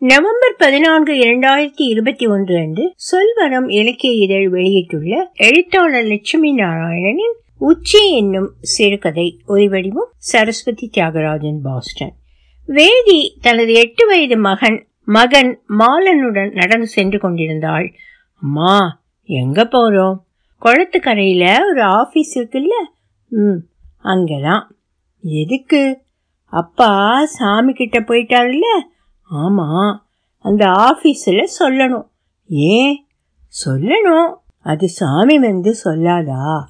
November பதினான்கு இரண்டாயிரத்தி இருபத்தி ஒன்று அன்று சொல்வரம் இலக்கிய இதழ் வெளியிட்டுள்ள எழுத்தாளர் லட்சுமி நாராயணனின் உச்சி என்னும் சிறுகதை ஒலிவடிவம் சரஸ்வதி தியாகராஜன் பாஸ்டன். வேதி தனது எட்டு வயது மகன் மகன் மாலனுடன் நடந்து சென்று கொண்டிருந்தாள். அம்மா எங்க போறோம்? குளத்துக்கரையில ஒரு ஆபீஸ் இருக்குல்ல. ம் அங்கதான். எதுக்கு? அப்பா சாமி கிட்ட போயிட்டாருல்ல. ஆமா அந்த ஆபீஸ்ல சொல்லணும். ஏன்? சொல்லணும். அது சாமி வந்து சொல்லாதா?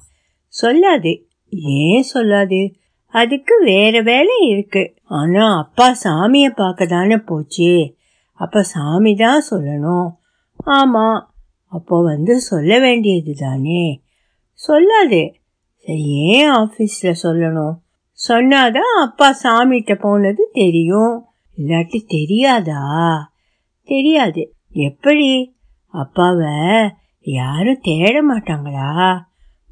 சொல்லாது. ஏன் சொல்லாது? அதுக்கு வேற வேலை இருக்கு. ஆனா அப்பா சாமிய பார்க்க தானே போச்சு. அப்ப சாமி தான் சொல்லணும். ஆமா அப்போ வந்து சொல்ல வேண்டியது தானே. சொல்லாது. சரி ஏன் ஆஃபீஸில் சொல்லணும்? சொன்னாதான் அப்பா சாமிகிட்ட போனது தெரியும். இல்லாட்டி தெரியாதா? தெரியாது. எப்படி? அப்பாவை யாரும் தேட மாட்டாங்களா?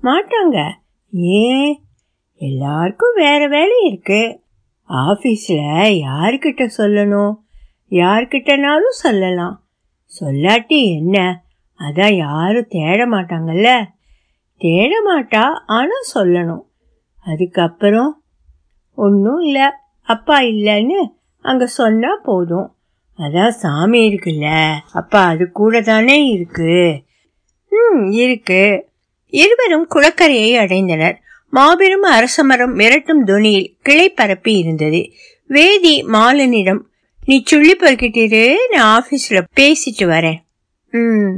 மாட்டாங்க. ஏன்? எல்லாருக்கும் வேற வேலை இருக்கு. ஆஃபீஸில் யாருக்கிட்ட சொல்லணும்? யார்கிட்டனாலும் சொல்லலாம். சொல்லாட்டி என்ன? அதான் யாரும் தேட மாட்டாங்கல்ல. தேட மாட்டா ஆனால் சொல்லணும். அதுக்கப்புறம் ஒன்றும் இல்லை. அப்பா இல்லைன்னு அங்கே சொன்னால் போதும். அதான் சாமி இருக்குல்ல. அப்பா அது கூட தானே இருக்கு? ம் இருக்கு. இருவரும் குளக்கரையை அடைந்தனர். மாபெரும் அரசமரம் மிரட்டும் துணியில் கிளை பரப்பி இருந்தது. வேதி மாலனிடம் நீ சுள்ளி பொறுக்கிட்டிரு நான் ஆஃபீஸில் பேசிட்டு வரேன். ம்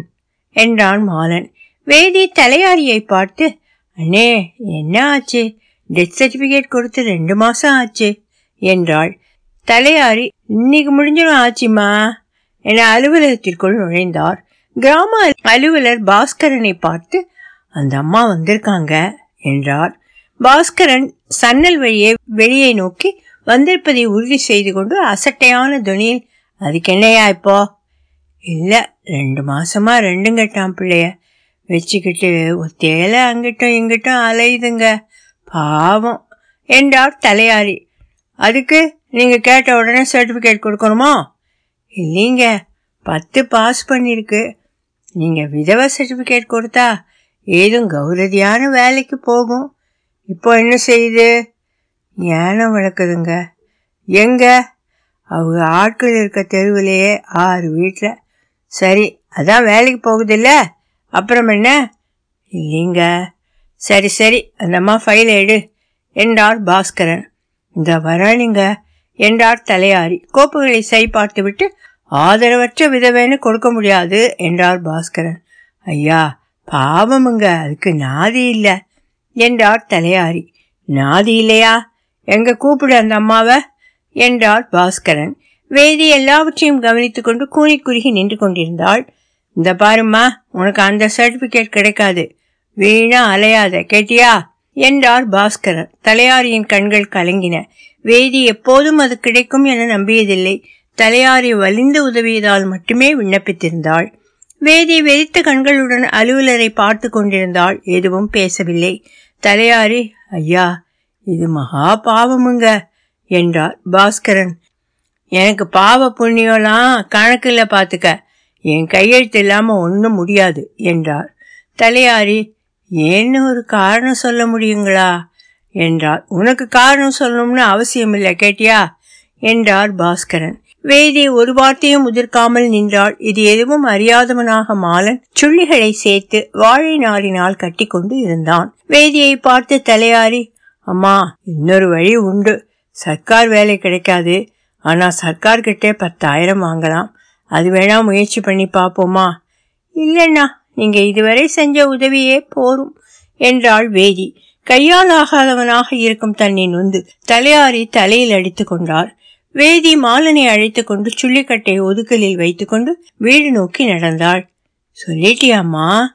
என்றான் மாலன். வேதி தலையாரியை பார்த்து அண்ணே என்ன ஆச்சு? டெத் சர்டிபிகேட் கொடுத்து ரெண்டு மாசம் ஆச்சு என்றாள். தலையாரி இன்னைக்கு முடிஞ்சிடும் ஆச்சிம்மா என அலுவலகத்திற்குள் நுழைந்தார். கிராம அலுவலர் பாஸ்கரனை பார்த்து அந்த அம்மா வந்திருக்காங்க என்றார். பாஸ்கரன் சன்னல் வழியே வெளியை நோக்கி வந்திருப்பதை உறுதி செய்து கொண்டு அசட்டையான துணியில் அதுக்கு என்னையா இப்போ? இல்லை ரெண்டு மாசமா ரெண்டுங்கட்டான் பிள்ளைய. வச்சுக்கிட்டு ஒத்தையில அங்கிட்டும் இங்கிட்டும் அலையுதுங்க. பாவம் என்றார் தலையாரி. அதுக்கு நீங்க கேட்ட உடனே சர்டிபிகேட் கொடுக்கணுமா? இல்லைங்க பத்து பாஸ் பண்ணிருக்கு. நீங்க விதவை சர்டிபிகேட் கொடுத்தா ஏதும் கௌரதியான வேலைக்கு போகும். இப்போ என்ன செய்யுது? ஞானம் வளர்க்குதுங்க எங்க? அவங்க ஆட்கள் இருக்க தெருவிலேயே ஆறு வீட்டில் சரி அதான் வேலைக்கு போகுதில்ல? அப்புறம் என்ன? இல்லைங்க. சரி சரி அந்தம்மா ஃபைல் எடு. என்றார் பாஸ்கரன். இந்த வரானிங்க என்றார் தலையாரி. கோப்புகளை சரி பார்த்துவிட்டு ஆதரவற்ற விதவேன்னு கொடுக்க முடியாது என்றார் பாஸ்கரன். ஐயா பாவமுங்க அதுக்கு நாதி இல்லை என்றார் தலையாரி. நாதி இல்லையா? எங்க கூப்பிடு அந்த அம்மாவை என்றார் பாஸ்கரன். வேதி எல்லாவற்றையும் கவனித்துக் கொண்டு கூறி குறுகி நின்று கொண்டிருந்தாள். இந்த பாருமா உனக்கு அந்த சர்டிபிகேட் கிடைக்காது. வீணா அலையாத கேட்டியா? என்றார் பாஸ்கரன். தலையாரியின் கண்கள் கலங்கின. வேதி எப்போதும் அது கிடைக்கும் என நம்பியதில்லை. தலையாரி வலிந்து உதவியதால் மட்டுமே விண்ணப்பித்திருந்தாள். வேதி வெறித்த கண்களுடன் அலுவலரை பார்த்து கொண்டிருந்தாள். எதுவும் பேசவில்லை. தலையாரி ஐயா இது மகா பாவமுங்க என்றார். பாஸ்கரன் எனக்கு பாவ புண்ணியம்லாம் கணக்கில் பார்த்துக்க என் கையெழுத்து இல்லாமல் ஒன்றும் முடியாது என்றார். தலையாரி ஏன்னு ஒரு காரணம் சொல்ல முடியுங்களா? என்றார் உனக்கு காரணம் சொல்லணும்னு அவசியமில்லை கேட்டியா? என்றார் பாஸ்கரன். வேதி ஒரு வார்த்தையும் உதிர்க்காமல் நின்றாள். இது எதுவும் அறியாதவனாக மாலன் சுள்ளிகளை சேர்த்து வாழை நாரினால் கட்டி கொண்டு இருந்தான். வேதியை பார்த்து தலையாரி அம்மா இன்னொரு வழி உண்டு. சர்க்கார் வேலை கிடைக்காது. ஆனா சர்க்கார் கிட்டே பத்தாயிரம் வாங்கலாம். அது வேணா முயற்சி பண்ணி பார்ப்போமா இல்லைண்ணா நீங்க இதுவரை செஞ்ச உதவியே போரும் என்றாள் வேதி. கையால் ஆகாதவனாக இருக்கும் தன்னை நொந்து தலையாரி தலையில் அடித்துக் கொண்டார் வேதி மாலனை அழைத்துக் கொண்டு சுள்ளிக்கட்டை ஒதுக்கலில் வைத்துக்கொண்டு வீடு நோக்கி நடந்தாள். சொல்லிட்டியாம்மா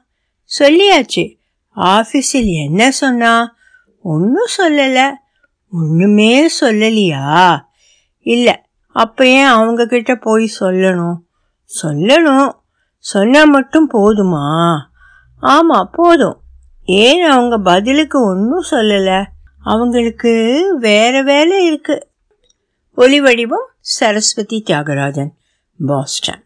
சொல்லியாச்சு. ஆபீஸில் என்ன சொன்னா? ஒன்னும் சொல்லல. ஒண்ணுமே சொல்லலியா? இல்ல அப்ப ஏன் அவங்க கிட்ட போய் சொல்லணும்? சொல்லணும். சொன்னா மட்டும் போதுமா? ஆமா போதும். ஏன் அவங்க பதிலுக்கு ஒன்றும் சொல்லலை? அவங்களுக்கு வேற வேலை இருக்கு. ஒலி வடிவம் சரஸ்வதி தியாகராஜன் பாஸ்டன்.